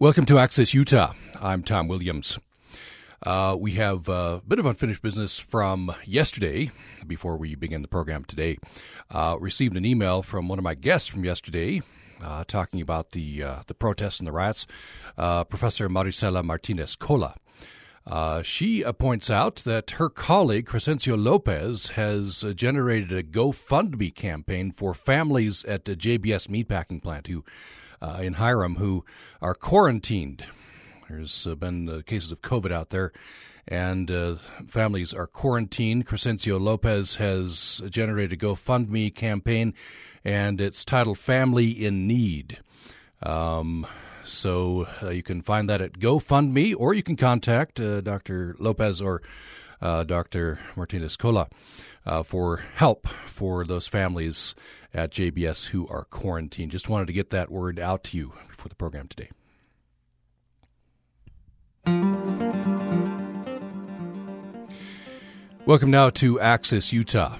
Welcome to Access Utah. I'm Tom Williams. Uh, we have a bit of unfinished business from yesterday before we begin the program today. Uh, received an email from one of my guests from yesterday uh, talking about the uh, the protests and the riots, uh, Professor Marisela Martinez Cola. Uh, she points out that her colleague Crescencio Lopez has generated a GoFundMe campaign for families at the JBS meatpacking plant who uh, in Hyrum who are quarantined. There's uh, been uh, cases of COVID out there, and uh, families are quarantined. Crescencio Lopez has generated a GoFundMe campaign, and it's titled Family in Need. Um, so uh, you can find that at GoFundMe, or you can contact uh, Dr. Lopez or Dr. Martinez Cola for help for those families at JBS who are quarantined. Just wanted to get that word out to you for the program today. Welcome now to Access Utah.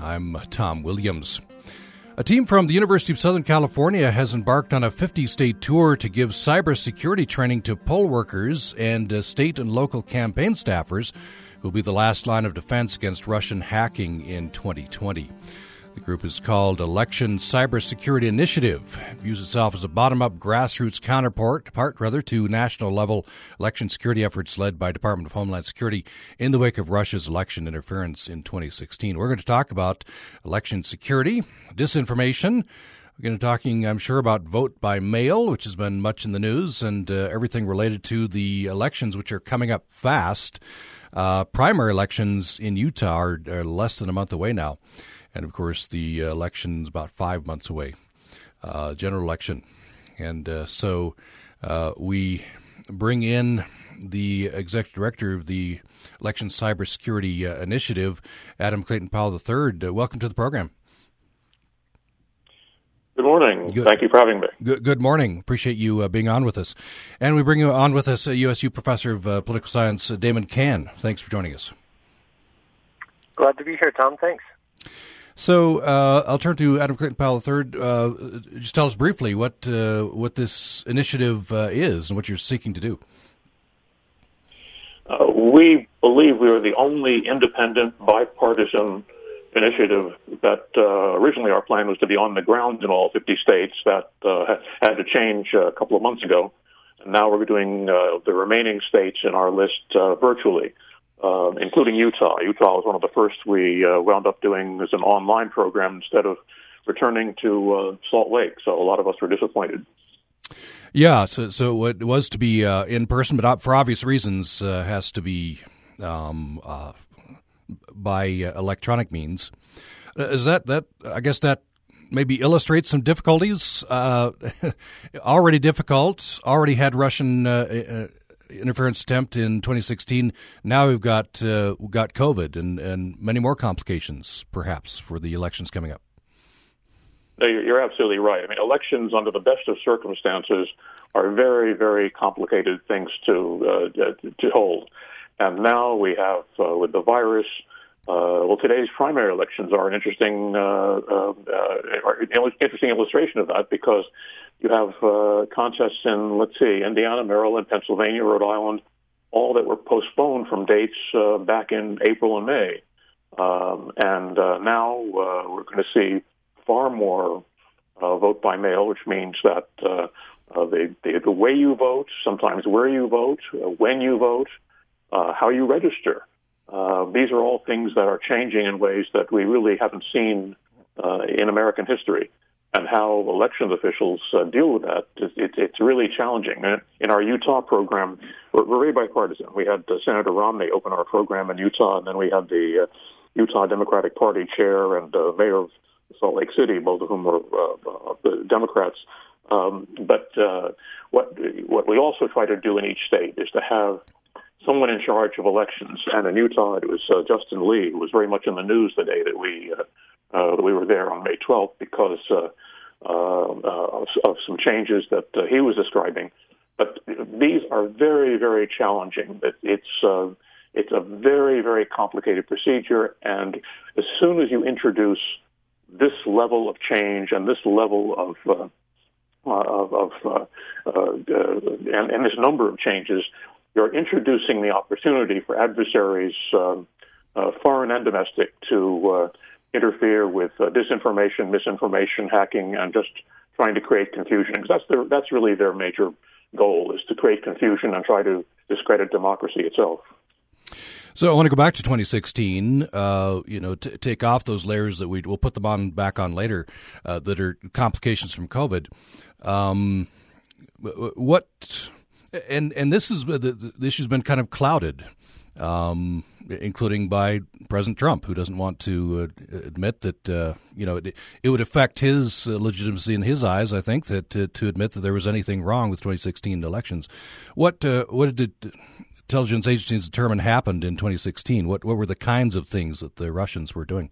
I'm Tom Williams. A team from the University of Southern California has embarked on a 50 state tour to give cybersecurity training to poll workers and uh, state and local campaign staffers will be the last line of defense against Russian hacking in 2020. The group is called Election Cybersecurity Initiative. It views itself as a bottom-up grassroots counterpart part rather to national level election security efforts led by Department of Homeland Security in the wake of Russia's election interference in 2016. We're going to talk about election security, disinformation, we're going to be talking, I'm sure, about vote by mail, which has been much in the news, and uh, everything related to the elections, which are coming up fast. Uh, primary elections in Utah are, are, less than a month away now. And of course, the uh, election is about five months away, uh, general election. And uh, so uh, we bring in the executive director of the Election Cybersecurity uh, Initiative, Adam Clayton Powell III. Welcome to the program. Good morning. Good. Thank you for having me. Good, good morning. Appreciate you uh, being on with us. And we bring you on with us, uh, USU professor of uh, political science, Damon Cann. Thanks for joining us. Glad to be here, Tom. Thanks. So uh, I'll turn to Adam Clayton Powell III. Uh, just tell us briefly what uh, what this initiative uh, is and what you're seeking to do. Uh, we believe we are the only independent, bipartisan initiative that uh, originally our plan was to be on the ground in all 50 states. That had to change a couple of months ago. And now we're doing the remaining states in our list virtually uh, including Utah. Utah was one of the first we uh, wound up doing as an online program instead of returning to uh, Salt Lake. So a lot of us were disappointed. Yeah, so so it was to be uh, in person, but for obvious reasons, uh, has to be um, uh, by uh, electronic means. Uh, is that that? I guess that maybe illustrates some difficulties. Uh, already difficult. Already had Russian interference attempt in 2016. Now we've got uh, we've got COVID and and many more complications, perhaps, for the elections coming up. No, you're absolutely right. I mean, elections under the best of circumstances are very, very complicated things to uh, to hold. And now we have uh, with the virus. Uh, well, today's primary elections are an interesting, uh, uh, interesting illustration of that because you have uh, contests in, let's see, Indiana, Maryland, Pennsylvania, Rhode Island, all that were postponed from dates back in April and May. Um, and now we're going to see far more vote by mail, which means that uh, the, the, the way you vote, sometimes where you vote, uh, when you vote, uh, how you register. Uh, these are all things that are changing in ways that we really haven't seen uh, in American history and how elections officials uh, deal with that, it, it, it's really challenging. In our Utah program, we're, we're very bipartisan. We had uh, Senator Romney open our program in Utah, and then we had the uh, Utah Democratic Party chair and mayor of Salt Lake City, both of whom were Democrats. Um, but uh, what what we also try to do in each state is to have someone in charge of elections. And in Utah, it was uh, Justin Lee, who was very much in the news the day that we uh, uh, we were there on May 12th because uh, uh, of, of, some changes that uh, he was describing. But these are very, very challenging. It, it's uh, it's a very, very complicated procedure, and as soon as you introduce this level of change and this level of of, of and, and, this number of changes, you're introducing the opportunity for adversaries, um, foreign and domestic, to interfere with disinformation, misinformation, hacking, and just trying to create confusion. Because that's their, that's really their major goal is to create confusion and try to discredit democracy itself. So I want to go back to 2016. Uh, you know, t- take off those layers that we will put them on back on later uh, that are complications from COVID. Um, what and and this is the, the issue's been kind of clouded. Um, including by President Trump, who doesn't want to uh, admit that uh, you know it, it, would affect his uh, legitimacy in his eyes. I think that to, to, admit that there was anything wrong with 2016 elections. What uh, what did intelligence agencies determine happened in 2016? What what were the kinds of things that the Russians were doing?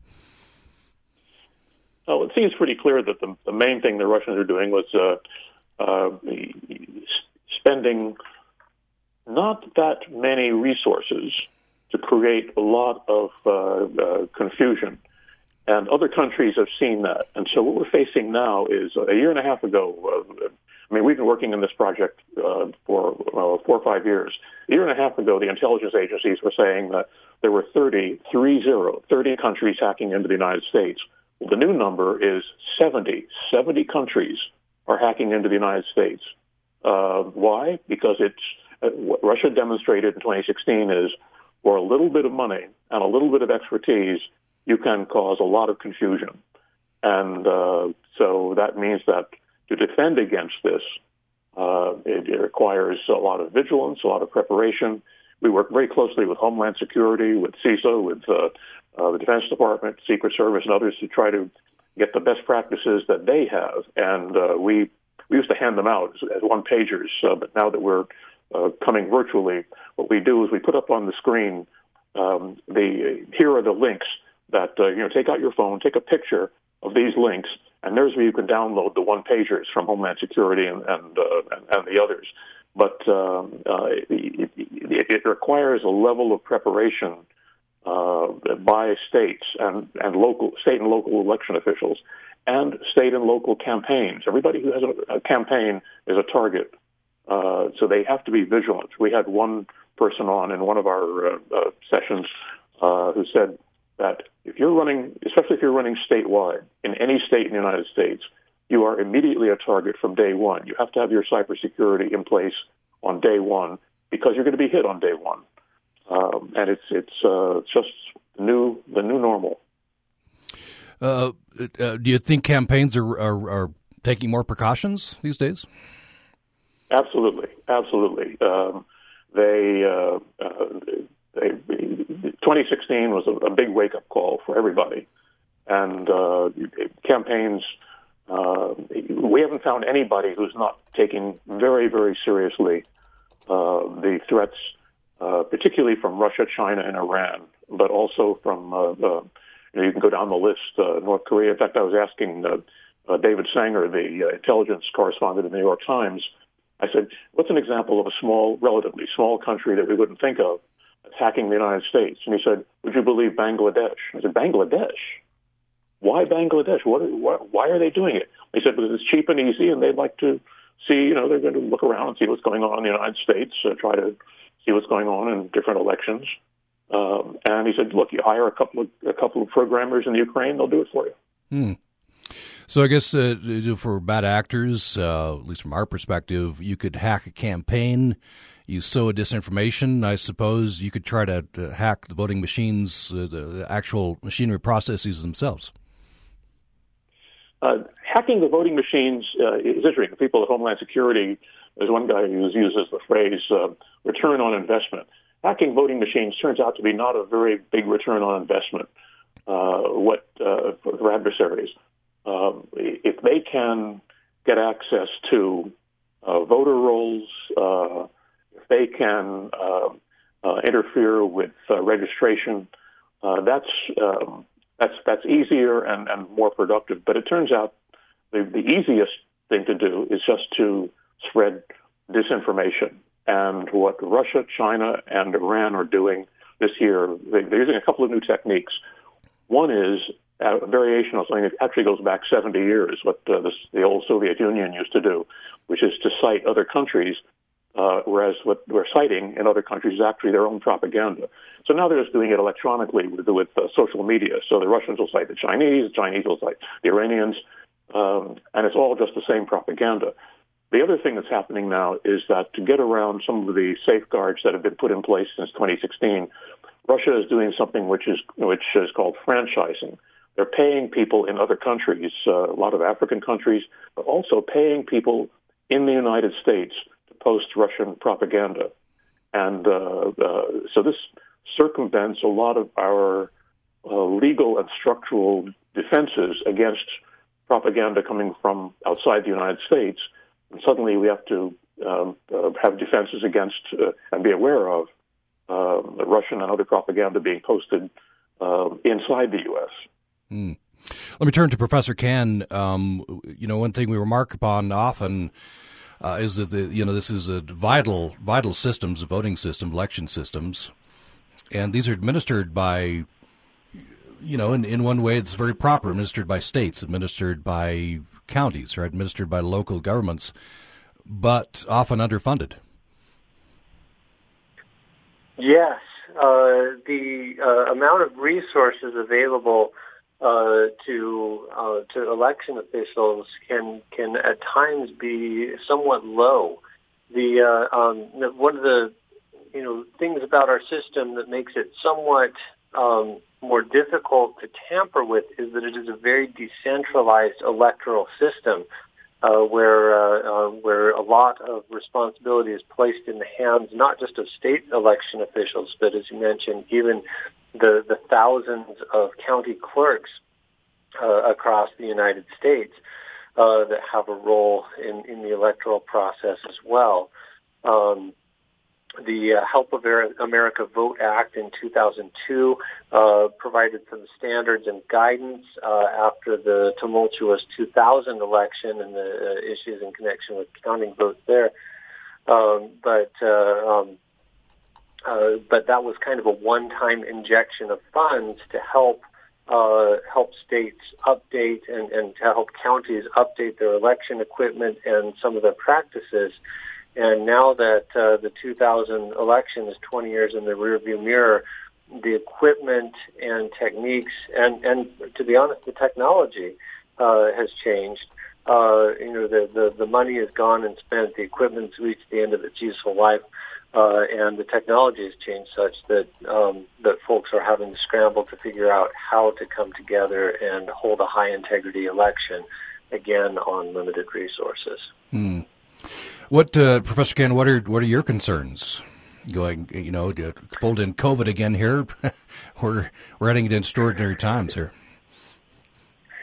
Well, it seems pretty clear that the, the main thing the Russians are doing was uh, uh, spending not that many resources to create a lot of uh, uh, confusion. And other countries have seen that. And so what we're facing now is a year and a half ago, uh, I mean, we've been working on this project uh, for uh, four or five years. A year and a half ago, the intelligence agencies were saying that there were 30, 30, 30 countries hacking into the United States. The new number is 70. 70 countries are hacking into the United States. Uh, why? Because it's uh, what Russia demonstrated in 2016 is for a little bit of money and a little bit of expertise, you can cause a lot of confusion. And uh, so that means that to defend against this, uh, it, it, requires a lot of vigilance, a lot of preparation. We work very closely with Homeland Security, with CISA, with uh, uh, the Defense Department, Secret Service, and others to try to get the best practices that they have. And we we used to hand them out as, as one pagers, uh, but now that we're uh, coming virtually, what we do is we put up on the screen um, the here are the links that you know take out your phone, take a picture of these links, and there's where you can download the one pagers from Homeland Security and and, uh, and, and the others. But um, uh, it, it, it, requires a level of preparation uh, by states and, and local state and local election officials and state and local campaigns. Everybody who has a, a campaign is a target, uh, so they have to be vigilant. We had one person on in one of our uh, uh, sessions who said that if you're running, especially if you're running statewide in any state in the United States, you are immediately a target from day one. You have to have your cybersecurity in place on day one because you're going to be hit on day one, um, and it's it's uh, just new the new normal. Uh, uh, do you think campaigns are, are, are taking more precautions these days? Absolutely, absolutely. Um, they uh, uh, they 2016 was a, a big wake up call for everybody, and uh, campaigns. We haven't found anybody who's not taking very, very seriously the threats, particularly from Russia, China, and Iran, but also from you, know, you can go down the list. Uh, North Korea. In fact, I was asking uh, uh, David Sanger, the uh, intelligence correspondent of the New York Times. I said, "What's an example of a small, relatively small country that we wouldn't think of attacking the United States. And he said, Would you believe Bangladesh? I said, Bangladesh? Why Bangladesh? What, what, why are they doing it? He said, Because it's cheap and easy, and they'd like to see, you know, they're going to look around and see what's going on in the United States, uh, try to see what's going on in different elections. Um, and he said, Look, you hire a couple of, a couple of programmers in the Ukraine, they'll do it for you. Hmm. So I guess uh, for bad actors, uh, at least from our perspective, you could hack a campaign you sow a disinformation. I suppose you could try to, to hack the voting machines, uh, the actual machinery processes themselves. Uh, hacking the voting machines uh, is interesting. People at Homeland Security, there's one guy who uses the phrase uh, return on investment. Hacking voting machines turns out to be not a very big return on investment. Uh, what uh, for adversaries, um, if they can get access to voter rolls, if they can uh, uh, interfere with uh, registration, uh, that's um, that's that's easier and, and more productive. But it turns out the, the easiest thing to do is just to spread disinformation. And what Russia, China, and Iran are doing this year, they, they're using a couple of new techniques. One is a variation of something that actually goes back 70 years, what uh, this, the old Soviet Union used to do, which is to cite other countries, uh, whereas what we're citing in other countries is actually their own propaganda. So now they're just doing it electronically with, with uh, social media. So the Russians will cite the Chinese, the Chinese will cite the Iranians, um, and it's all just the same propaganda. The other thing that's happening now is that to get around some of the safeguards that have been put in place since 2016, Russia is doing something which is which is called franchising. They're paying people in other countries, uh, a lot of African countries, but also paying people in the United States to post Russian propaganda. And uh, uh, so this circumvents a lot of our uh, legal and structural defenses against propaganda coming from outside the United States. Suddenly we have to um, uh, have defenses against uh, and be aware of Russian and other propaganda being posted inside the U.S. Mm. Let me turn to Professor Cann. Um, you know, one thing we remark upon often uh, is that the you know this is a vital vital systems, voting system, election systems, and these are administered by you know in, in one way it's very proper, administered by states, administered by counties, or administered by local governments, but often underfunded. Yes, uh, the uh, amount of resources available uh, to uh, to election officials can can at times be somewhat low. The uh, um, one of the you know things about our system that makes it somewhat um, more difficult to tamper with is that it is a very decentralized electoral system. Uh, where uh, uh, where a lot of responsibility is placed in the hands not just of state election officials, but as you mentioned, even the, the thousands of county clerks uh, across the United States uh, that have a role in, in the electoral process as well. Um, the uh, Help America Vote Act in 2002 uh, provided some standards and guidance uh, after the tumultuous 2000 election and the uh, issues in connection with counting votes there. Um, but uh, um, uh, but that was kind of a one-time injection of funds to help uh, help states update and, and to help counties update their election equipment and some of their practices. And now that uh, the 2000 election is 20 years in the rearview mirror, the equipment and techniques and, and to be honest, the technology uh, has changed. Uh, you know, the, the, the money is gone and spent. The equipment's reached the end of its useful life uh, and the technology has changed such that um, that folks are having to scramble to figure out how to come together and hold a high integrity election again on limited resources. Hmm. What, uh, Professor Cann? What are what are your concerns? Going, you know, fold in COVID again here. we're we're heading into extraordinary times here.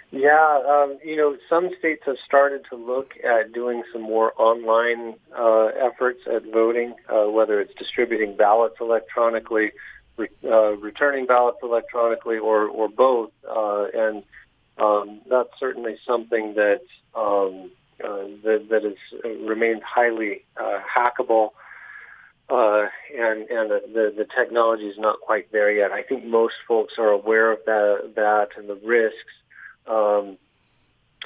Yeah, um, you know, some states have started to look at doing some more online uh, efforts at voting, uh, whether it's distributing ballots electronically, re- uh, returning ballots electronically, or or both. Uh, and um, that's certainly something that um, that, that is uh, remains highly hackable. and and the, the technology is not quite there yet. I think most folks are aware of that that and the risks um,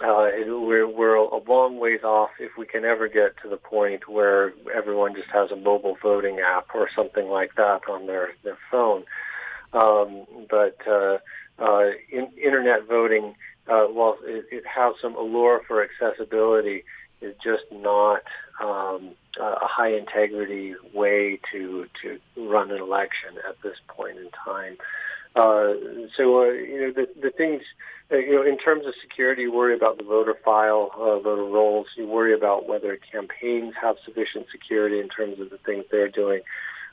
uh, we're, we're a long ways off if we can ever get to the point where everyone just has a mobile voting app or something like that on their, their phone. Um, but uh, uh, in, internet voting, uh, while it, it has some allure for accessibility, is just not um, a high integrity way to to run an election at this point in time. Uh, so, uh, you know, the, the things, uh, you know, in terms of security, you worry about the voter file, uh, voter rolls. You worry about whether campaigns have sufficient security in terms of the things they're doing.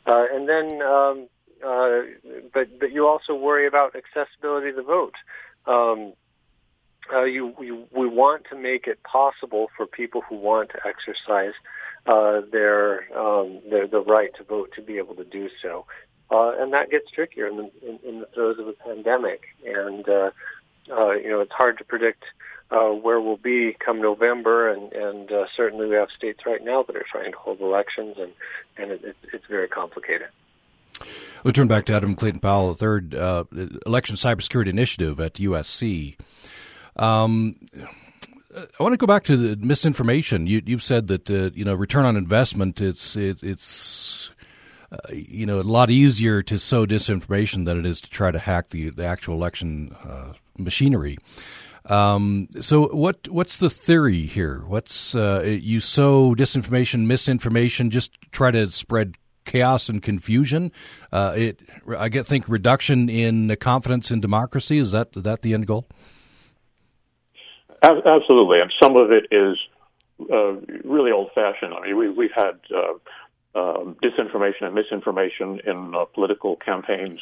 Uh, and then, um, uh, but, but you also worry about accessibility to the vote. Um, uh, you, you, we want to make it possible for people who want to exercise uh, their, um, their the right to vote to be able to do so. Uh, and that gets trickier in the, in, in the throes of a pandemic. And, uh, uh, you know, it's hard to predict uh, where we'll be come November, and, and uh, certainly we have states right now that are trying to hold elections, and, and it, it, it's very complicated. We'll turn back to Adam Clayton Powell, the third uh, election cybersecurity initiative at USC. Um, I want to go back to the misinformation. You, have said that uh, you know return on investment. It's it, it's uh, you know a lot easier to sow disinformation than it is to try to hack the the actual election uh, machinery. Um, so what what's the theory here? What's uh, you sow disinformation, misinformation, just try to spread chaos and confusion. Uh, it I get think reduction in confidence in democracy is that that the end goal? Absolutely, and some of it is uh, really old fashioned. I mean, we, we've had uh, uh, disinformation and misinformation in uh, political campaigns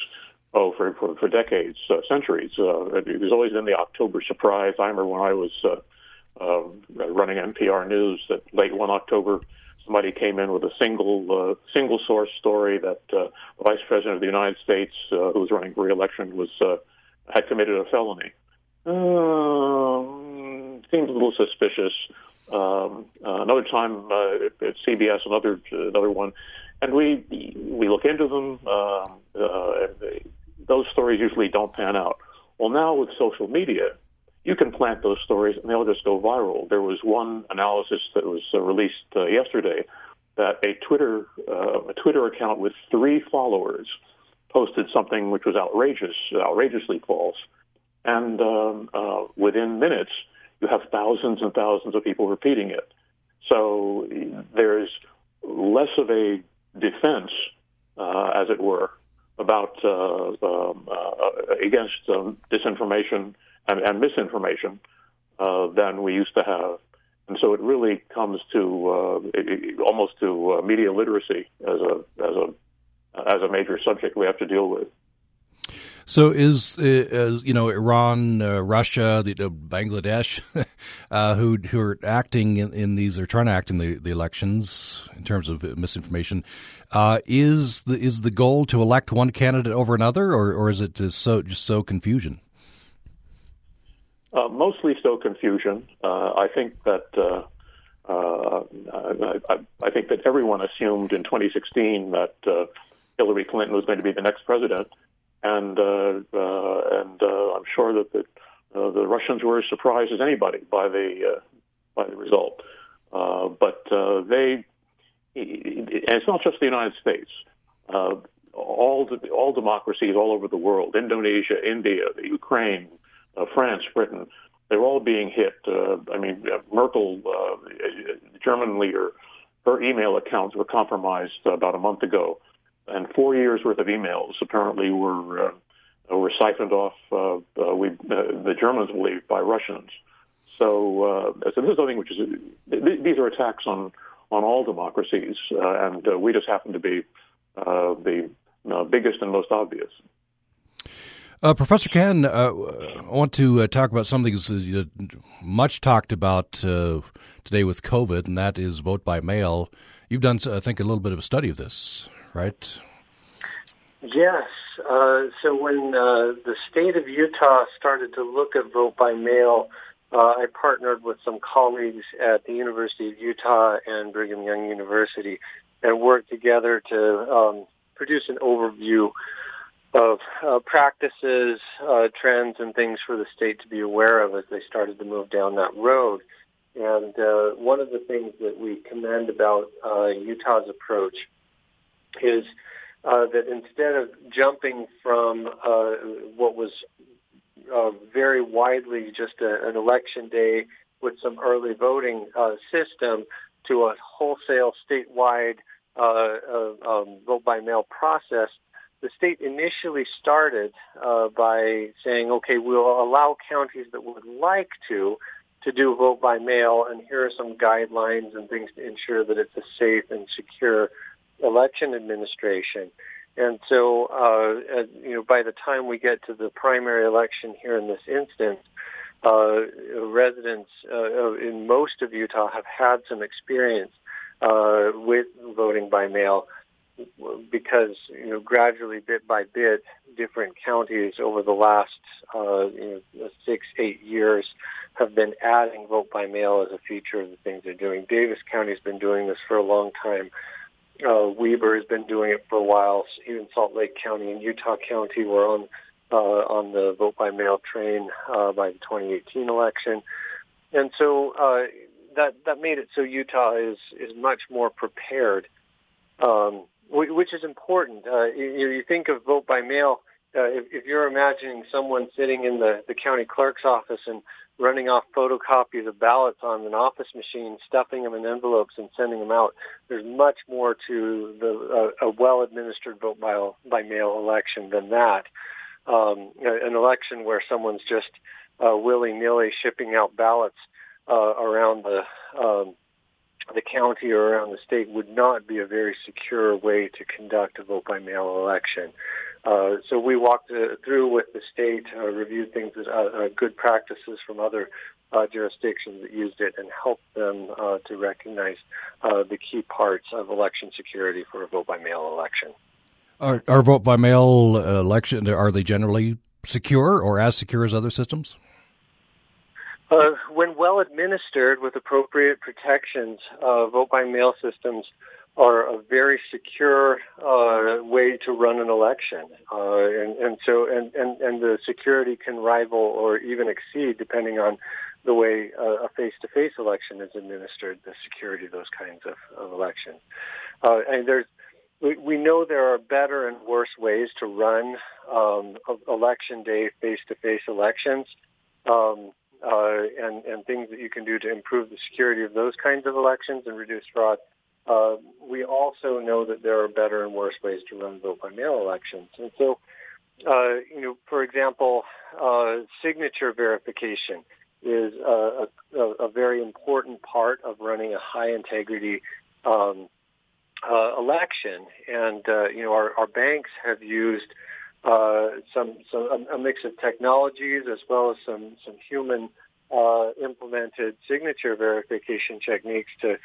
oh, for, for, for decades, uh, centuries. Uh, there's always been the October surprise. I remember when I was running NPR News that late one October, somebody came in with a single single source story that the Vice President of the United States, who was running for re-election, was had committed a felony. Um, seems a little suspicious. Um, uh, another time uh, at CBS, another another one, and we we look into them. Uh, uh, those stories usually don't pan out. Well, now with social media, you can plant those stories and they'll just go viral. There was one analysis that was uh, released uh, yesterday that a Twitter uh, a Twitter account with three followers posted something which was outrageous, outrageously false, and um, within minutes you have thousands and thousands of people repeating it. So there's less of a defense, uh, as it were, about uh, um, uh, against um, disinformation and, and misinformation uh, than we used to have. And so it really comes to uh, it, almost to uh, media literacy as a as a as a major subject we have to deal with. So is uh, you know Iran, uh, Russia, the, uh, Bangladesh, who who are acting in, in, these or trying to act in the, the elections in terms of misinformation? is the is the goal to elect one candidate over another, or, or is it just so just so confusion? Uh, mostly so confusion. Uh, I think that uh, I, I, think that everyone assumed in 2016 that Hillary Clinton was going to be the next president, and uh, uh, and uh, I'm sure that the uh, the Russians were as surprised as anybody by the uh, by the result. Uh, but they, and it's not just the United States. all the, all democracies all over the world, Indonesia, India, Ukraine, France, Britain, they're all being hit. I mean, Merkel, the German leader, her email accounts were compromised about a month ago and four years worth of emails apparently were uh, were siphoned off. Uh, uh, we, uh, the Germans believe by Russians. So, uh, so this is something which is th- these are attacks on on all democracies, and we just happen to be the biggest and most obvious. Uh, Professor Cann, uh, I want to uh, talk about something that's much talked about today with COVID, and that is vote by mail. You've done, I think, a little bit of a study of this right? Yes. Uh, so when uh, the state of Utah started to look at vote by mail, uh, I partnered with some colleagues at the University of Utah and Brigham Young University and worked together to um, produce an overview of uh, practices, uh, trends, and things for the state to be aware of as they started to move down that road. And uh, one of the things that we commend about Utah's approach is uh, that instead of jumping from uh, what was uh, very widely just a, an election day with some early voting uh, system to a wholesale statewide uh, uh, um, vote by mail process, the state initially started uh, by saying, okay, we'll allow counties that would like to to do vote by mail, and here are some guidelines and things to ensure that it's a safe and secure election administration. And so, uh, you know, by the time we get to the primary election here in this instance, uh, residents uh, in most of Utah have had some experience uh, with voting by mail because, you know, gradually, bit by bit, different counties over the last uh, you know, six, eight years have been adding vote by mail as a feature of the things they're doing. Davis County has been doing this for a long time uh, Weber has been doing it for a while. Even Salt Lake County and Utah County were on uh, on the vote by mail train uh, by the 2018 election, and so uh, that that made it so Utah is is much more prepared, um, which is important. Uh, you, you think of vote by mail. Uh, if, if you're imagining someone sitting in the, the county clerk's office and running off photocopies of ballots on an office machine, stuffing them in envelopes and sending them out. There's much more to the, uh, a well-administered vote by, by mail election than that. Um, an election where someone's just uh, willy-nilly shipping out ballots uh, around the um, the county or around the state would not be a very secure way to conduct a vote by mail election. Uh, so we walked uh, through with the state, uh, reviewed things as uh, uh, good practices from other uh, jurisdictions that used it, and helped them to recognize the key parts of election security for a vote by mail election. Are, are vote by mail election are they generally secure or as secure as other systems? Uh, when well administered with appropriate protections, uh, vote by mail systems are a very secure uh, way to run an election, uh, and, and so and, and and the security can rival or even exceed, depending on the way a face-to-face election is administered, the security of those kinds of, of elections. Uh, and there's we, we know there are better and worse ways to run um, election day face-to-face elections. Um, uh, and, and things that you can do to improve the security of those kinds of elections and reduce fraud. Uh, we also know that there are better and worse ways to run vote by mail elections. And so, uh, you know, for example, uh, signature verification is a, a, a, very important part of running a high integrity um, uh, election. And, uh, you know, our, our banks have used uh, some, some a, mix of technologies as well as some, some human implemented signature verification techniques to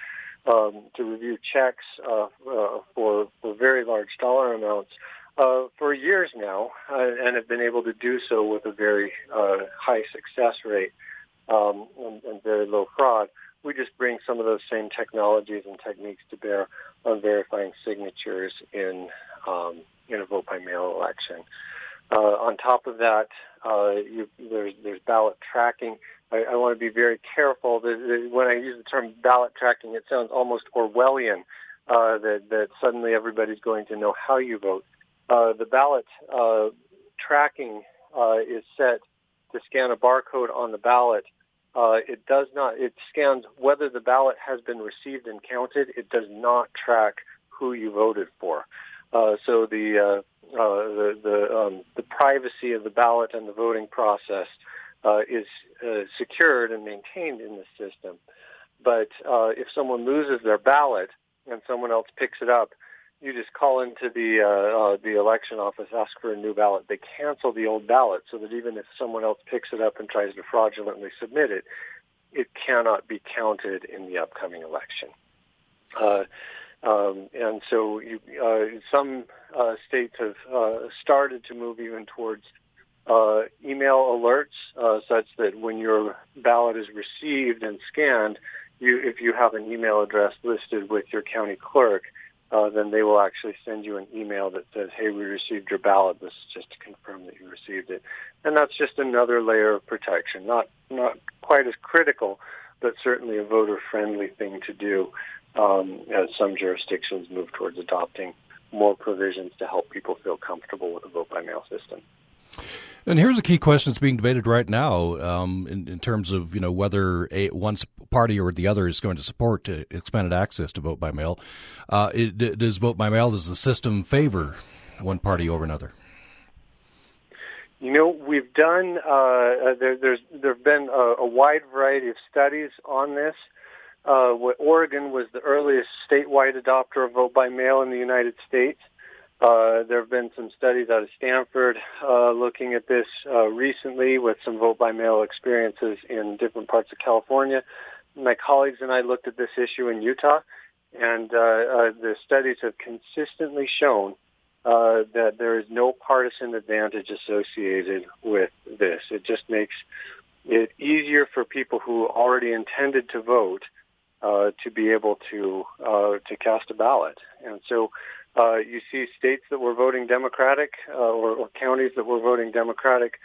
um, to review checks uh, uh, for for very large dollar amounts uh, for years now, uh, and have been able to do so with a very uh, high success rate um, and, and, very low fraud. We just bring some of those same technologies and techniques to bear on verifying signatures in um, in a vote by mail election. Uh, on top of that, you, there's there's ballot tracking I, I want to be very careful that, that when I use the term ballot tracking, it sounds almost Orwellian. Uh, that that suddenly everybody's going to know how you vote. Uh, the ballot uh, tracking uh, is set to scan a barcode on the ballot. Uh, it does not. It scans whether the ballot has been received and counted. It does not track who you voted for. Uh, so the uh, uh, the the, um, the privacy of the ballot and the voting process uh, is uh, secured and maintained in the system. But uh, if someone loses their ballot and someone else picks it up, you just call into the uh, uh, the election office, ask for a new ballot. They cancel the old ballot so that even if someone else picks it up and tries to fraudulently submit it, it cannot be counted in the upcoming election. Uh, um, and so you, uh, some uh, states have uh, started to move even towards uh, email alerts uh, such that when your ballot is received and scanned, you, if you have an email address listed with your county clerk, uh, then they will actually send you an email that says, hey, we received your ballot. This is just to confirm that you received it. And that's just another layer of protection. Not, not quite as critical, but certainly a voter-friendly thing to do um, as some jurisdictions move towards adopting more provisions to help people feel comfortable with a vote-by-mail system. And here's a key question that's being debated right now um, in, in, terms of you know whether a, one party or the other is going to support uh, expanded access to vote by mail. Uh, it, does vote by mail does the system favor one party over another? You know, we've done uh, uh there, there's there've been a, a, wide variety of studies on this. Uh, Oregon was the earliest statewide adopter of vote by mail in the United States. Uh, there have been some studies out of Stanford uh, looking at this uh, recently with some vote by mail experiences in different parts of California. My colleagues and I looked at this issue in Utah, and uh, uh, the studies have consistently shown uh, that there is no partisan advantage associated with this. It just makes it easier for people who already intended to vote uh, to be able to uh, to cast a ballot. And so uh, you see states that were voting Democratic uh, or, or counties that were voting Democratic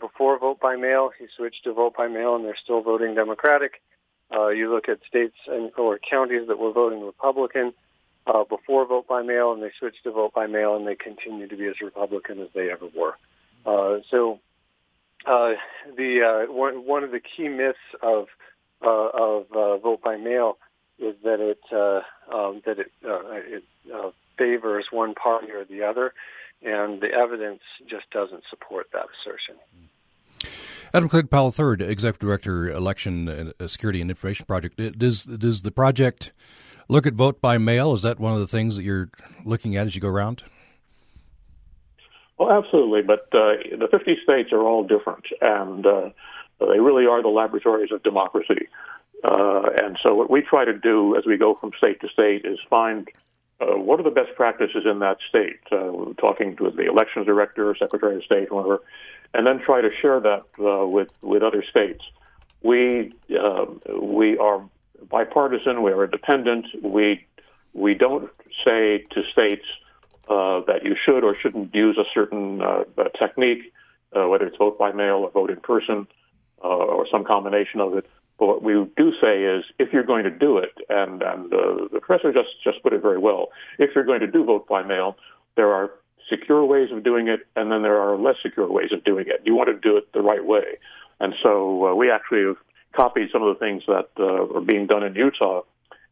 before vote by mail. You switch to vote by mail, and they're still voting Democratic. Uh, you look at states and or counties that were voting Republican uh, before vote by mail, and they switched to vote by mail, and they continue to be as Republican as they ever were. Uh, so uh, the uh, one one of the key myths of uh, of uh, vote by mail is that it uh, um, that it, uh, it uh, favors one party or the other, and the evidence just doesn't support that assertion. Adam Clayton Powell III, Executive Director, Election uh, Security and Information Project. Does does the project look at vote by mail? Is that one of the things that you're looking at as you go around? Well, absolutely. But uh, the 50 states are all different, and uh, they really are the laboratories of democracy. Uh, and so, what we try to do as we go from state to state is find uh, what are the best practices in that state, uh, talking to the elections director, secretary of state, whatever, and then try to share that uh, with with other states. We we are bipartisan. We are independent. We we don't say to states uh, that you should or shouldn't use a certain uh, technique, whether it's vote by mail or vote in person or some combination of it. But what we do say is, if you're going to do it, and, and uh, the professor just, just put it very well, if you're going to do vote by mail, there are secure ways of doing it, and then there are less secure ways of doing it. You want to do it the right way. And so uh, we actually have copied some of the things that uh, are being done in Utah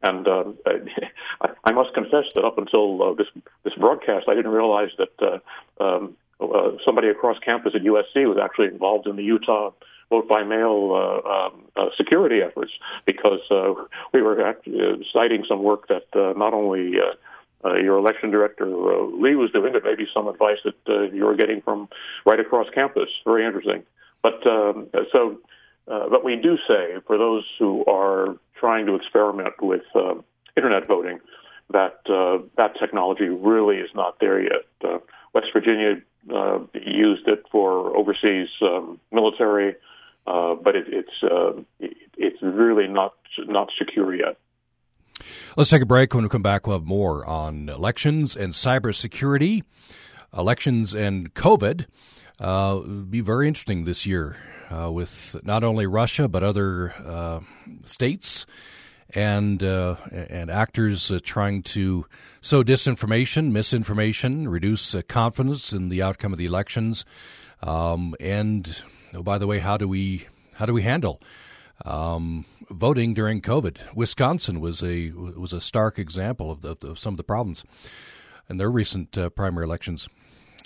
and uh, I, I must confess that up until uh, this this broadcast, I didn't realize that uh, um, uh, somebody across campus at USC was actually involved in the Utah vote by mail uh, um, uh, security efforts because uh, we were act- uh, citing some work that uh, not only uh, uh, your election director uh, Lee was doing, but maybe some advice that uh, you were getting from right across campus. Very interesting. But um, so uh, but we do say for those who are trying to experiment with uh, internet voting that uh, that technology really is not there yet. Uh, West Virginia uh, used it for overseas um, military, uh, but it, it's it, it's really not not secure yet. Let's take a break. When we come back, we'll have more on elections and cybersecurity, elections and COVID. Uh, be very interesting this year uh, with not only Russia but other uh, states and uh, and actors uh, trying to sow disinformation, misinformation, reduce uh, confidence in the outcome of the elections, um, and oh, by the way, how do we how do we handle um, voting during COVID? Wisconsin was a was a stark example of, the, of some of the problems in their recent uh, primary elections.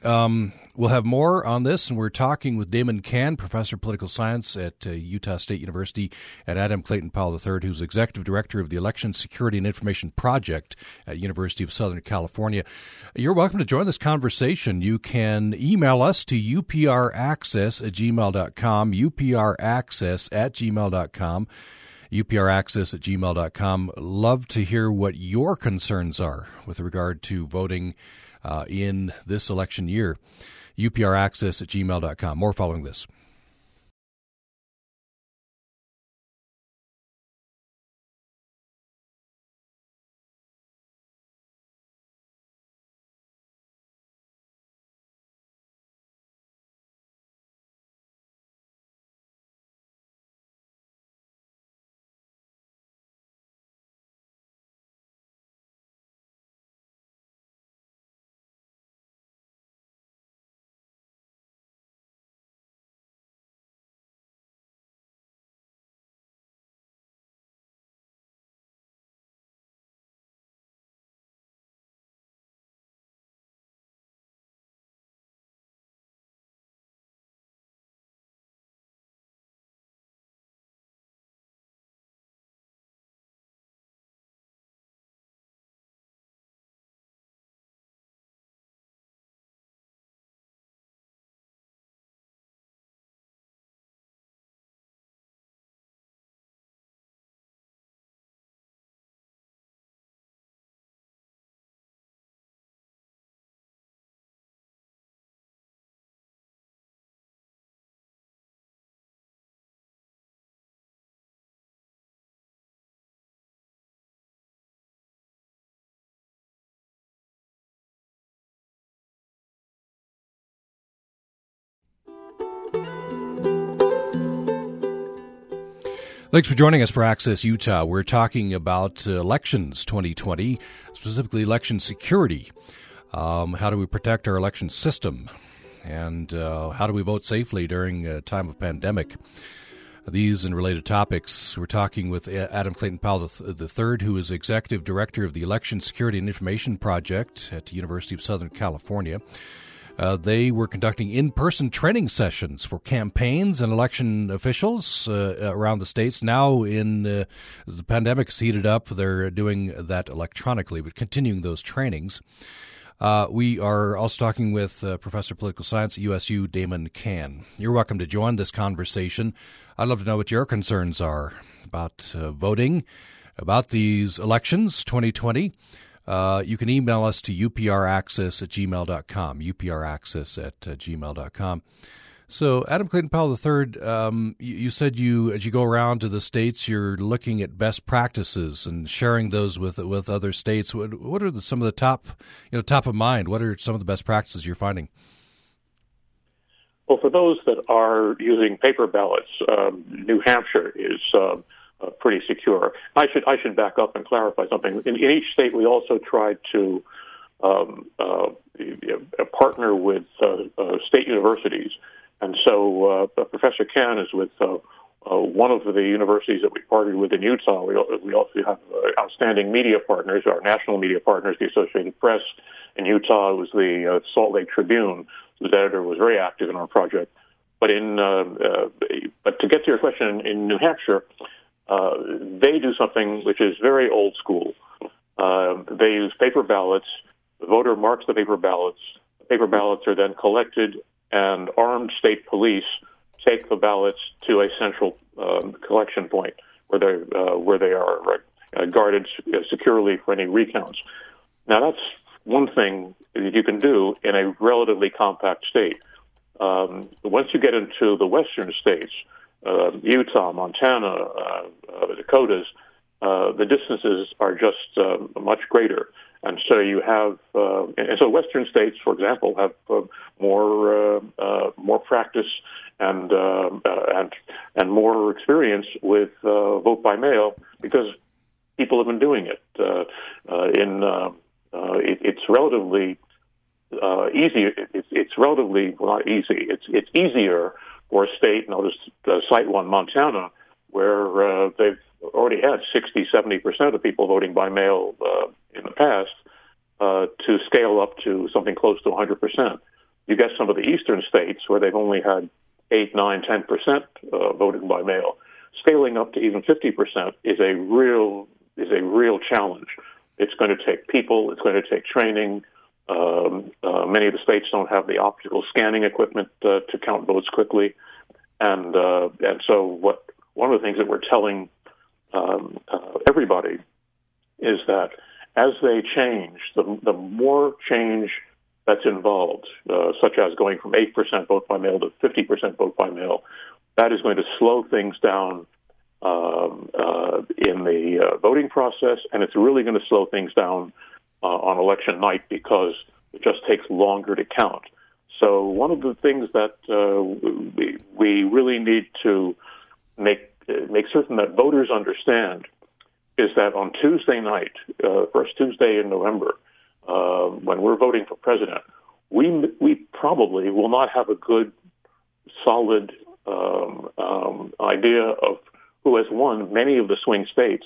Um, we'll have more on this, and we're talking with Damon Cann, professor of political science at uh, Utah State University, and Adam Clayton Powell III, who's executive director of the Election Security and Information Project at University of Southern California. You're welcome to join this conversation. You can email us to upraccess at gmail.com, upraccess at gmail.com upraccess at gmail.com. Love to hear what your concerns are with regard to voting Uh, in this election year. UPRaccess at gmail.com. More following this. Thanks for joining us for Access Utah. We're talking about uh, elections 2020, specifically election security. Um, how do we protect our election system? And uh, how do we vote safely during a time of pandemic? These and related topics. We're talking with Adam Clayton Powell III, who is Executive Director of the Election Security and Information Project at the University of Southern California. Uh, they were conducting in person training sessions for campaigns and election officials uh, around the states. Now, in uh, the pandemic has heated up, they're doing that electronically, but continuing those trainings. Uh, we are also talking with uh, Professor of Political Science at USU, Damon Cann. You're welcome to join this conversation. I'd love to know what your concerns are about uh, voting, about these elections 2020. Uh, you can email us to upraccess at gmail.com, upraccess at uh, gmail.com. So, Adam Clayton Powell III, um, you, you, said you, as you go around to the states, you're looking at best practices and sharing those with with other states. What, what are the, some of the top, you know, top of mind? What are some of the best practices you're finding? Well, for those that are using paper ballots, um, New Hampshire is. Uh, uh, pretty secure. I should I should back up and clarify something. In, in each state, we also tried to um, uh, partner with uh, uh, state universities, and so uh, Professor Cann is with. Uh, one of the universities that we partnered with in Utah, we, we also have outstanding media partners, our national media partners, the Associated Press. In Utah, it was the Salt Lake Tribune, whose editor was very active in our project. But in but to get to your question, in New Hampshire, uh, they do something which is very old school. Uh, they use paper ballots. The voter marks the paper ballots. The paper ballots are then collected, and armed state police take the ballots to a central um, collection point where they uh, where they are uh, guarded securely for any recounts. Now that's one thing that you can do in a relatively compact state. Um, once you get into the western states, uh, Utah, Montana, uh, uh, the Dakotas, uh, the distances are just uh, much greater. And so you have, uh, and so Western states, for example, have uh, more more practice and and and more experience with uh, vote by mail because people have been doing it. In it, it's relatively uh, easy. It, it's relatively well, not easy. It's it's easier or a state, and I'll just uh, cite one, Montana, where uh, they've already had 60, 70 percent of people voting by mail uh, in the past, uh, to scale up to something close to 100 percent. You get some of the eastern states where they've only had 8, 9, 10 percent uh, voting by mail. Scaling up to even 50 percent is a real is a real challenge. It's going to take people. It's going to take training. Um, uh, many of the states don't have the optical scanning equipment uh, to count votes quickly, and uh, and so what? One of the things that we're telling um, uh, everybody is that as they change, the the more change that's involved, uh, such as going from eight percent vote by mail to fifty percent vote by mail, that is going to slow things down um, in the voting process, and it's really going to slow things down uh, on election night because it just takes longer to count. So one of the things that uh, we, we really need to make make certain that voters understand is that on Tuesday night, uh, first Tuesday in November, uh, when we're voting for president, we we probably will not have a good, solid um, um, idea of who has won many of the swing states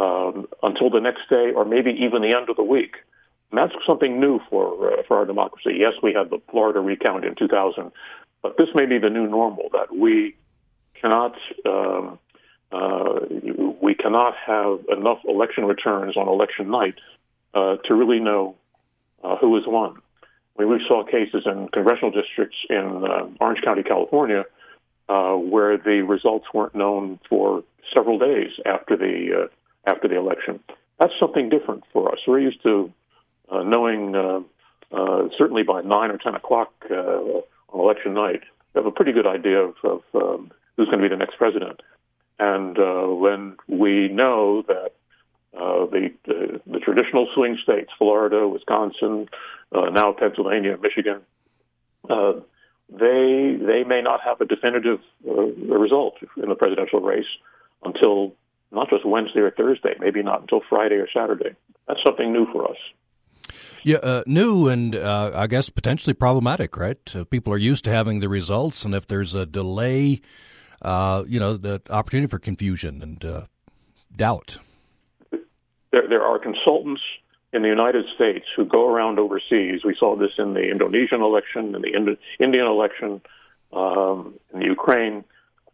um, until the next day or maybe even the end of the week. And that's something new for uh, for our democracy. Yes, we had the Florida recount in 2000, but this may be the new normal that we cannot um, uh, we cannot have enough election returns on election night uh, to really know uh, who has won. We saw cases in congressional districts in uh, Orange County, California, uh, where the results weren't known for several days after the after the election. That's something different for us. We're used to uh, knowing, uh, uh, certainly by 9 or 10 o'clock uh, on election night, we have a pretty good idea of, of um, who's going to be the next president. And uh, when we know that uh, the, the, the traditional swing states, Florida, Wisconsin, uh, now Pennsylvania, Michigan, uh, they they may not have a definitive uh, result in the presidential race until just Wednesday or Thursday, maybe not until Friday or Saturday. That's something new for us. Yeah, uh, new and uh, I guess potentially problematic, right? Uh, people are used to having the results, and if there's a delay, uh, you know, the opportunity for confusion and uh, doubt. There, there are consultants in the United States who go around overseas. We saw this in the Indonesian election, in the Indi- Indian election, um, in the Ukraine.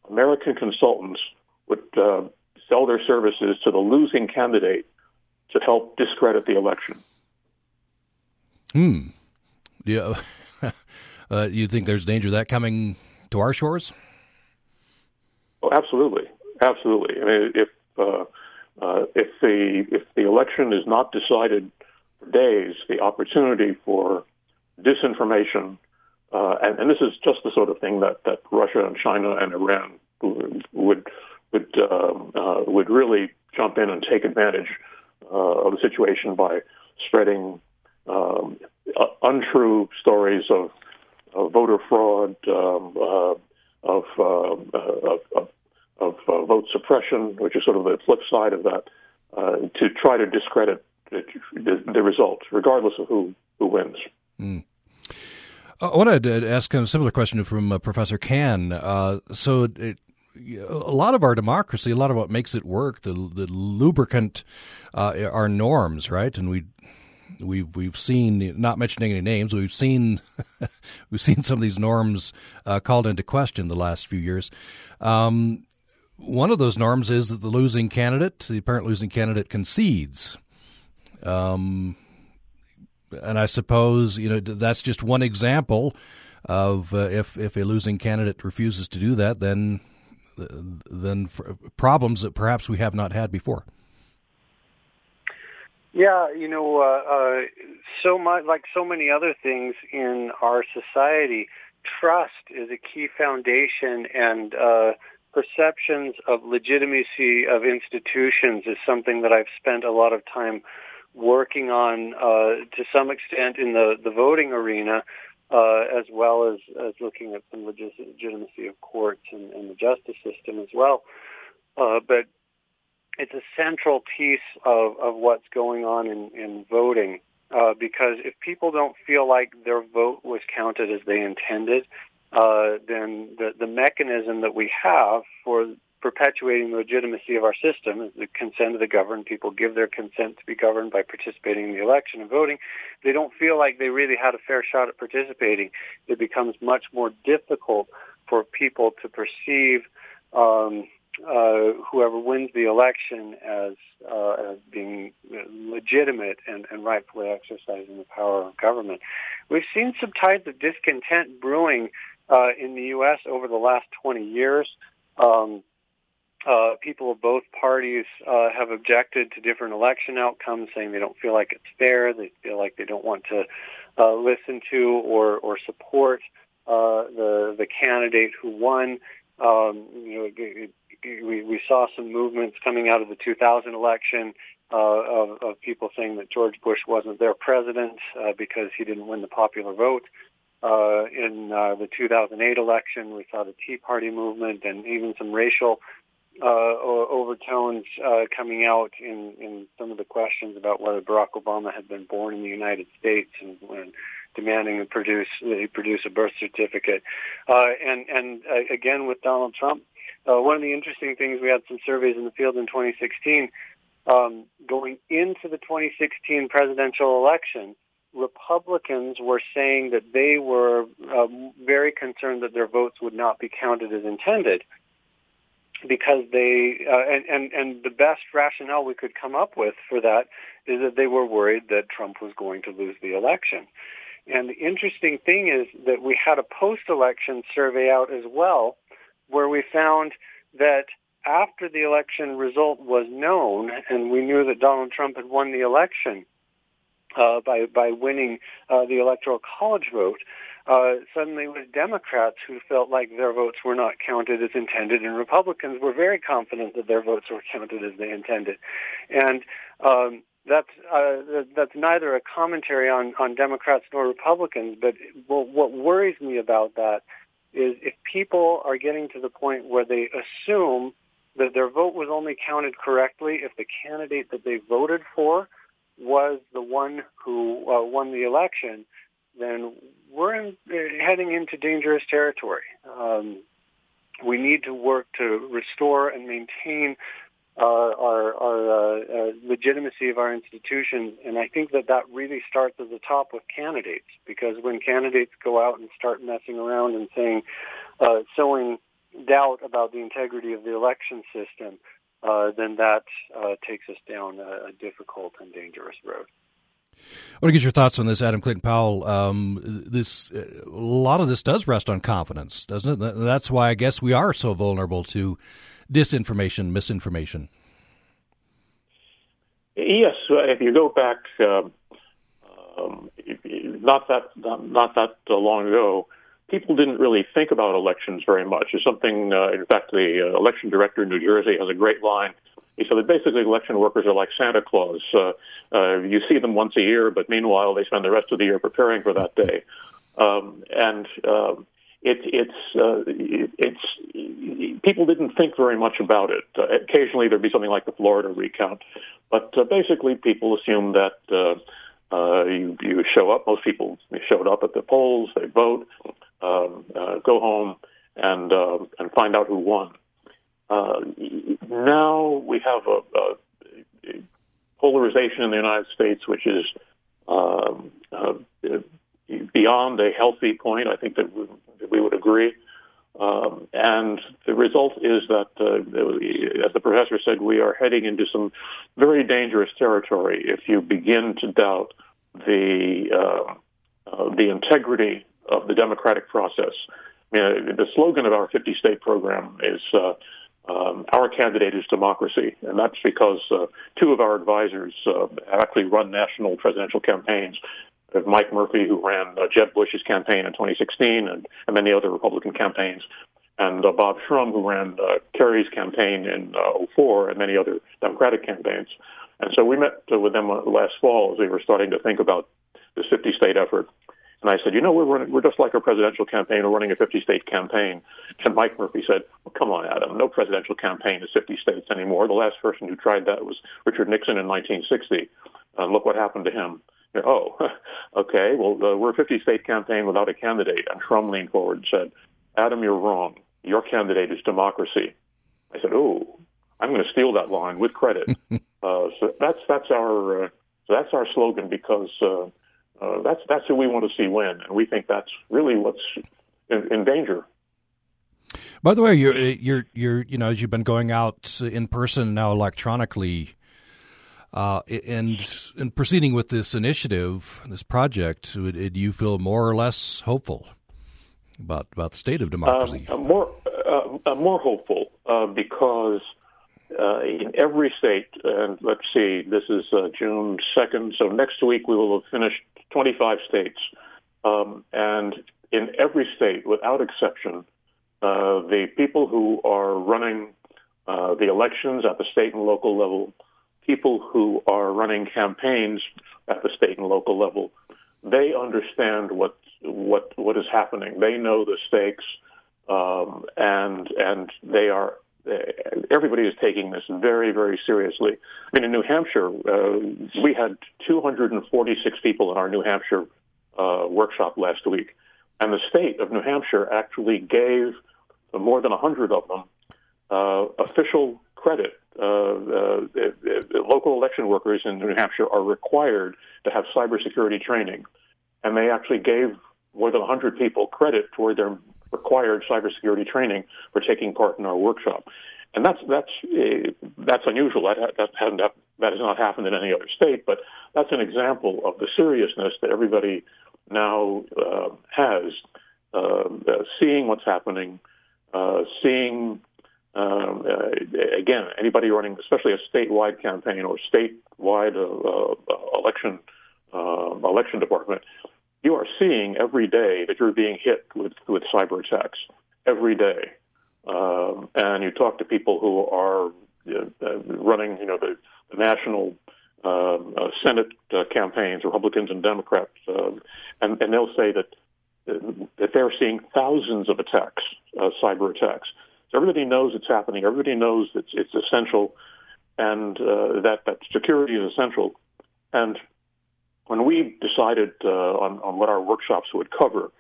American consultants would uh, sell their services to the losing candidate to help discredit the election. Hmm. Yeah. uh, you think there's danger of that coming to our shores? Oh, absolutely, absolutely. I mean, if uh, uh, if the if the election is not decided for days, the opportunity for disinformation, uh, and, and, this is just the sort of thing that, that Russia and China and Iran would would um, uh, would really jump in and take advantage uh, of the situation by spreading um, uh, untrue stories of, of voter fraud, um, uh, of, uh, of, of, of uh, vote suppression, which is sort of the flip side of that, uh, to try to discredit the, the, results, regardless of who, who wins. Mm. I wanted to ask a similar question from Professor Cann. so, it, a lot of our democracy, a lot of what makes it work, the the lubricant, uh, are norms, right? And we we've we've seen not mentioning any names we've seen we've seen some of these norms uh, called into question the last few years um, one of those norms is that the losing candidate the apparent losing candidate concedes um, and I suppose you know that's just one example of uh, if if a losing candidate refuses to do that then then problems that perhaps we have not had before yeah, you know, uh, uh, so much like so many other things in our society, trust is a key foundation, and uh, perceptions of legitimacy of institutions is something that I've spent a lot of time working on uh, to some extent in the the voting arena. Uh, as well as, as looking at the legitimacy of courts and, and the justice system as well. Uh, but it's a central piece of, of what's going on in, in voting uh, because if people don't feel like their vote was counted as they intended, uh, then the, the mechanism that we have for perpetuating the legitimacy of our system is the consent of the governed. People give their consent to be governed by participating in the election and voting. They don't feel like they really had a fair shot at participating. It becomes much more difficult for people to perceive um, uh, whoever wins the election as uh, as being legitimate and, and rightfully exercising the power of government. We've seen some types of discontent brewing uh, in the U.S. over the last 20 years. Um, uh, people of both parties uh, have objected to different election outcomes, saying they don't feel like it's fair. They feel like they don't want to uh, listen to or or support uh, the the candidate who won. Um, you know, we, we saw some movements coming out of the 2000 election uh, of, of people saying that George Bush wasn't their president uh, because he didn't win the popular vote. Uh, in uh, the 2008 election, we saw the Tea Party movement and even some racial uh, overtones uh, coming out in, in some of the questions about whether Barack Obama had been born in the United States and, and demanding to produce that he produce a birth certificate. Uh, and and uh, again with Donald Trump, uh, one of the interesting things, we had some surveys in the field in 2016. Um, going into the 2016 presidential election, Republicans were saying that they were uh, very concerned that their votes would not be counted as intended because they uh, and, and and the best rationale we could come up with for that is that they were worried that Trump was going to lose the election. And the interesting thing is that we had a post-election survey out as well where we found that after the election result was known and we knew that Donald Trump had won the election uh, by by winning uh, the electoral college vote, uh, suddenly it was Democrats who felt like their votes were not counted as intended, and Republicans were very confident that their votes were counted as they intended, and um, that's uh, that's neither a commentary on on Democrats nor Republicans, but what worries me about that is if people are getting to the point where they assume that their vote was only counted correctly if the candidate that they voted for was the one who uh, won the election, then we're in, uh, heading into dangerous territory. Um, we need to work to restore and maintain uh, our, our uh, uh, legitimacy of our institutions, and I think that that really starts at the top with candidates, because when candidates go out and start messing around and saying, uh, sowing doubt about the integrity of the election system, uh, then that uh, takes us down a, a, difficult and dangerous road. I want to get your thoughts on this, Adam Clayton Powell. Um, this a lot of this does rest on confidence, doesn't it? That's why I guess we are so vulnerable to disinformation, misinformation. Yes, if you go back, uh, um, not that not, not that long ago, people didn't really think about elections very much. It's something, uh, in fact, the uh, election director in New Jersey has a great line. He said that basically election workers are like Santa Claus. Uh, uh, you see them once a year, but meanwhile they spend the rest of the year preparing for that day. Um, and um, it, it's uh, it's people didn't think very much about it. Uh, occasionally there'd be something like the Florida recount, but uh, basically people assume that uh, uh, you you show up. Most people showed up at the polls. They vote, um, uh, go home, and uh, and find out who won. Uh, now we have a, a, polarization in the United States, which is um, uh, beyond a healthy point. I think that we, that we would agree. Um, and the result is that, uh, as the professor said, we are heading into some very dangerous territory if you begin to doubt the uh, uh, the integrity of the democratic process. I mean, the slogan of our 50 state program is uh, um, our candidate is democracy, and that's because uh, two of our advisors uh, actually run national presidential campaigns. Mike Murphy, who ran uh, Jeb Bush's campaign in 2016 and, and many other Republican campaigns, and uh, Bob Shrum, who ran uh, Kerry's campaign in uh, 04 and many other Democratic campaigns. And so we met uh, with them uh, last fall as we were starting to think about this 50 state effort. And I said, you know, we're running, we're just like a presidential campaign. We're running a 50 state campaign. And Mike Murphy said, well, come on, Adam, no presidential campaign is 50 states anymore. The last person who tried that was Richard Nixon in 1960. And look what happened to him. Oh, okay. Well, uh, we're a 50 state campaign without a candidate. And Shrum leaned forward and said, Adam, you're wrong. Your candidate is democracy. I said, oh, I'm going to steal that line with credit. uh, so that's that's our uh, that's our slogan because uh, uh, that's that's who we want to see win, and we think that's really what's in, in danger. By the way, you're you're you're you know as you've been going out in person now electronically. Uh, and in proceeding with this initiative, this project, do you feel more or less hopeful about about the state of democracy? Um, more uh, more hopeful uh, because uh, in every state, and let's see, this is uh, June 2nd, so next week we will have finished 25 states. Um, and in every state, without exception, uh, the people who are running uh, the elections at the state and local level, people who are running campaigns at the state and local level, they understand what what what is happening. They know the stakes, um, and and they are everybody is taking this very, very seriously. I mean, in New Hampshire, uh, we had 246 people in our New Hampshire uh, workshop last week, and the state of New Hampshire actually gave more than 100 of them uh, official credit. Uh, uh, local election workers in New Hampshire are required to have cybersecurity training, and they actually gave more than 100 people credit toward their required cybersecurity training for taking part in our workshop. And that's that's uh, that's unusual. That that hasn't that has not happened in any other state, but that's an example of the seriousness that everybody now uh, has, uh, uh seeing what's happening, uh, seeing um, uh, again anybody running, especially a statewide campaign or statewide election election department you are seeing every day that you're being hit with, with cyber attacks every day. Um, and you talk to people who are uh, running, you know, the, the national um, uh, Senate uh, campaigns, Republicans and Democrats, um, and, and they'll say that that they're seeing thousands of attacks, uh, cyber attacks. So everybody knows it's happening. Everybody knows it's it's essential, and uh, that that security is essential. And when we decided uh, on on what our workshops would cover,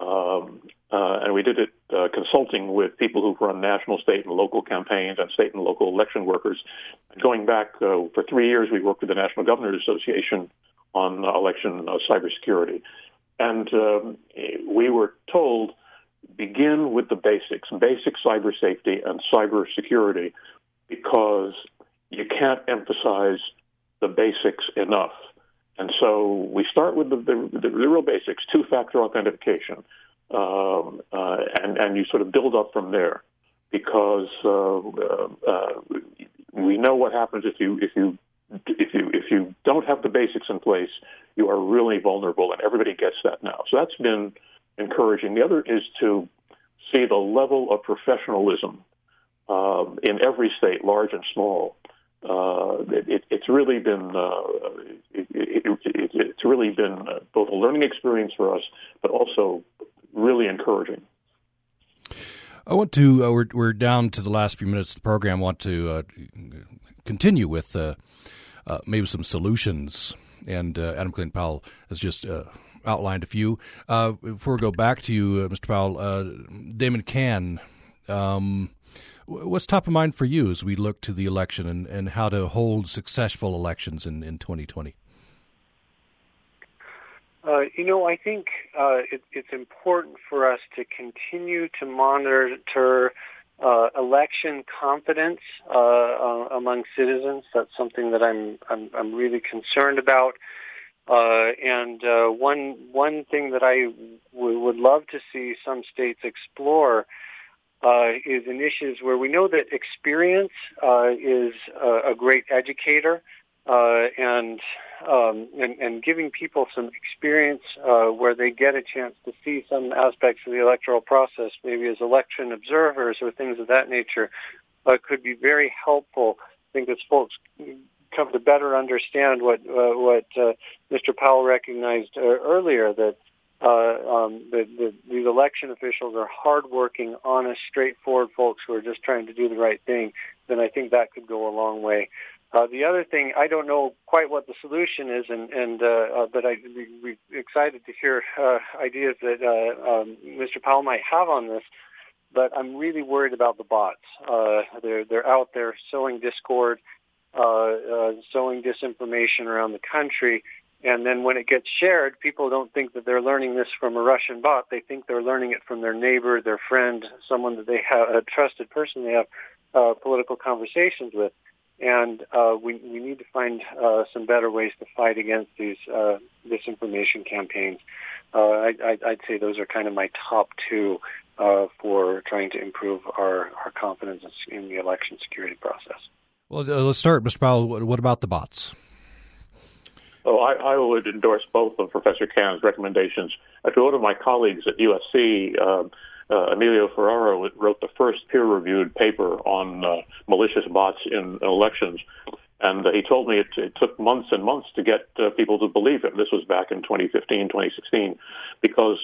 um, uh, and we did it uh, consulting with people who've run national, state, and local campaigns and state and local election workers. Going back uh, for three years, we worked with the National Governors Association on election uh, cybersecurity. And um, we were told begin with the basics, basic cyber safety and cyber security, because you can't emphasize the basics enough. And so we start with the, the, the real basics, two-factor authentication, um, uh, and, and you sort of build up from there, because uh, uh, uh we know what happens if you if you if you if you don't have the basics in place, you are really vulnerable, and everybody gets that now. So that's been encouraging. The other is to see the level of professionalism um, in every state, large and small. Uh, it, it's really been uh, it, it, it's really been uh, both a learning experience for us, but also really encouraging. I want to. Uh, we're we're down to the last few minutes of the program. I want to uh, continue with uh, maybe some solutions. And Adam Clayton Powell has just outlined a few. Before we go back to you, Mr. Powell, Damon Cann um, what's top of mind for you as we look to the election and, and how to hold successful elections in, in 2020? Uh, you know, I think uh, it, it's important for us to continue to monitor uh, election confidence uh, uh, among citizens. That's something that I'm I'm, I'm really concerned about. Uh, and one one thing that I w- would love to see some states explore uh, is initiatives where we know that experience uh, is a, a, great educator, uh, and, um, and, and giving people some experience uh, where they get a chance to see some aspects of the electoral process, maybe as election observers or things of that nature, could be very helpful. I think as folks come to better understand what uh, what uh, Mr. Powell recognized uh, earlier that uh, um, the, the, these election officials are hardworking, honest, straightforward folks who are just trying to do the right thing. Then I think that could go a long way. Uh, the other thing, I don't know quite what the solution is, and, and uh, uh, but I we, we excited to hear uh, ideas that uh, um, Mr. Powell might have on this. But I'm really worried about the bots. Uh, they're they're out there sowing discord uh, uh, sowing disinformation around the country. And then when it gets shared, people don't think that they're learning this from a Russian bot. They think they're learning it from their neighbor, their friend, someone that they have, a trusted person they have uh, political conversations with. And uh, we, we need to find uh, some better ways to fight against these uh, disinformation campaigns. Uh, I, would say those are kind of my top two uh, for trying to improve our, our confidence in the election security process. Well, let's start, Mr. Powell. What about the bots? Oh, I, I would endorse both of Professor Cann's recommendations. Actually, one of my colleagues at USC, uh, uh, Emilio Ferrara, wrote the first peer-reviewed paper on uh, malicious bots in elections, and uh, he told me it, it, took months and months to get uh, people to believe him. This was back in 2015, 2016, because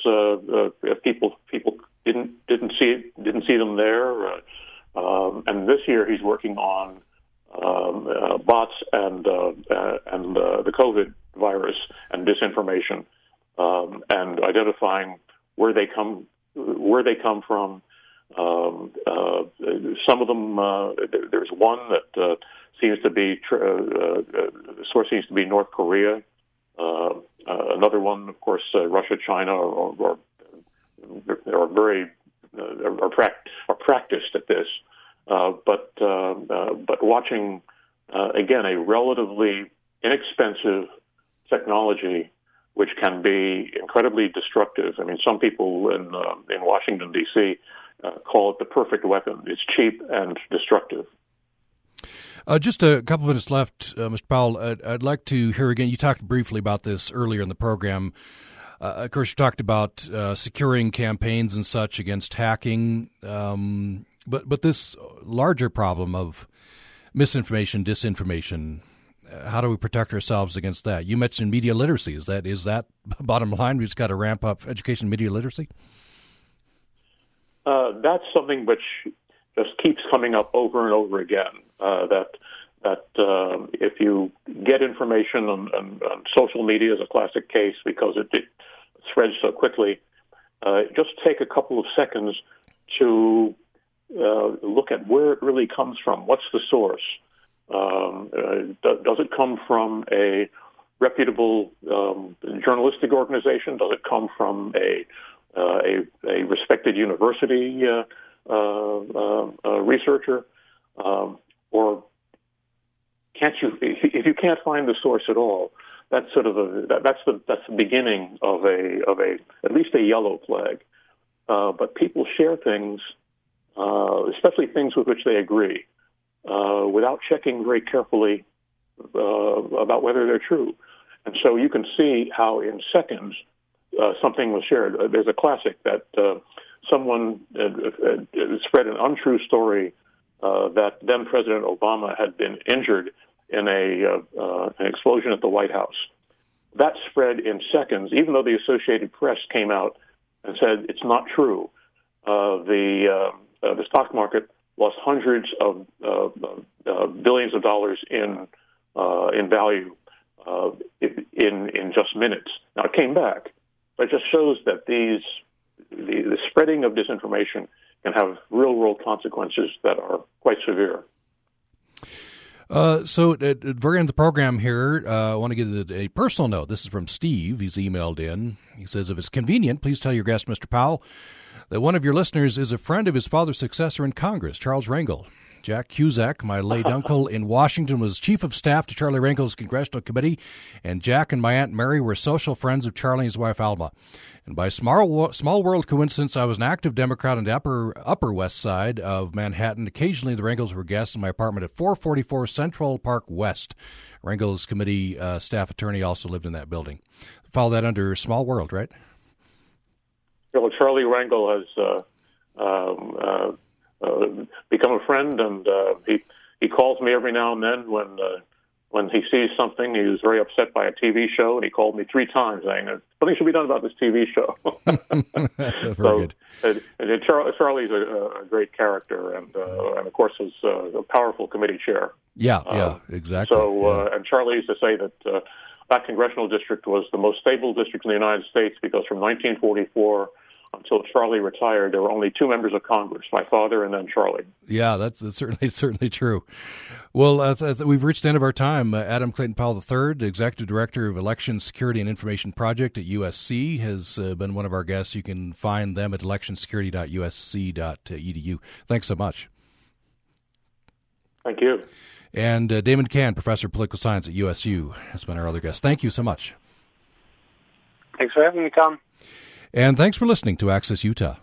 people people didn't didn't see didn't see them there. Um, and this year, he's working on um, uh, bots and uh, uh, and uh, the COVID virus and disinformation, um, and identifying where they come where they come from. Um, uh, some of them, there's one that seems to be source seems to be North Korea. Another one, of course, Russia, China, or, or, or are very are, are, are practiced at this. Uh, but uh, uh, but watching again a relatively inexpensive technology which can be incredibly destructive. I mean, some people in in Washington D.C. call it the perfect weapon. It's cheap and destructive. Uh, just a couple of minutes left, uh, Mr. Powell. I'd, I'd, like to hear again. You talked briefly about this earlier in the program. Uh, of course, you talked about securing campaigns and such against hacking. Um, but but this larger problem of misinformation, disinformation, uh, how do we protect ourselves against that? You mentioned media literacy. Is that is that bottom line? We just got to ramp up education, media literacy. Uh, that's something which just keeps coming up over and over again. Uh, that that uh, if you get information on, on, on, social media is a classic case because it, it spreads so quickly. Uh, just take a couple of seconds to uh, look at where it really comes from. What's the source? Um, uh, does it come from a reputable um, journalistic organization? Does it come from a uh, a, a, respected university uh, uh, researcher? Um, or can't you? If you can't find the source at all, that's sort of a that, that's the that's the beginning of a of a at least a yellow flag. but people share things, especially things with which they agree, without checking very carefully uh, about whether they're true. And so you can see how in seconds uh, something was shared. Uh, there's a classic that uh, someone spread an untrue story uh, that then President Obama had been injured in a uh, an explosion at the White House. That spread in seconds, even though the Associated Press came out and said it's not true. the the stock market lost hundreds of billions of dollars in in value uh, in in just minutes. Now it came back, but it just shows that these the, the spreading of disinformation can have real world consequences that are quite severe. Uh, so at, the very end of the program here, uh, I want to give a personal note. This is from Steve. He's emailed in. He says, if it's convenient, please tell your guest, Mr. Powell, that one of your listeners is a friend of his father's successor in Congress, Charles Rangel. Jack Cusack, my late uncle in Washington, was chief of staff to Charlie Rangel's congressional committee, and Jack and my aunt Mary were social friends of Charlie and his wife Alma. And by small small world coincidence, I was an active Democrat on the upper Upper West Side of Manhattan. Occasionally, the Rangels were guests in my apartment at 444 Central Park West. Rangel's committee uh, staff attorney also lived in that building. Follow that under small world, right? Well, Charlie Rangel has. Uh, um, uh, uh, become a friend, and uh, he he calls me every now and then when uh, when he sees something. He was very upset by a TV show, and he called me three times saying something should be done about this TV show. so. And, and Char- Charlie's a, a, great character, and uh, and of course is uh, a powerful committee chair. Yeah, yeah, uh, exactly. So, yeah. and Charlie used to say that. that congressional district was the most stable district in the United States because from 1944 until Charlie retired, there were only two members of Congress, my father and then Charlie. Yeah, that's, that's certainly certainly true. Well, uh, we've reached the end of our time. Uh, Adam Clayton Powell III, Executive Director of Election Security and Information Project at USC, has uh, been one of our guests. You can find them at electionsecurity.usc.edu. Thanks so much. Thank you. And uh, Damon Cann, Professor of Political Science at USU, has been our other guest. Thank you so much. Thanks for having me, Tom. And thanks for listening to Access Utah.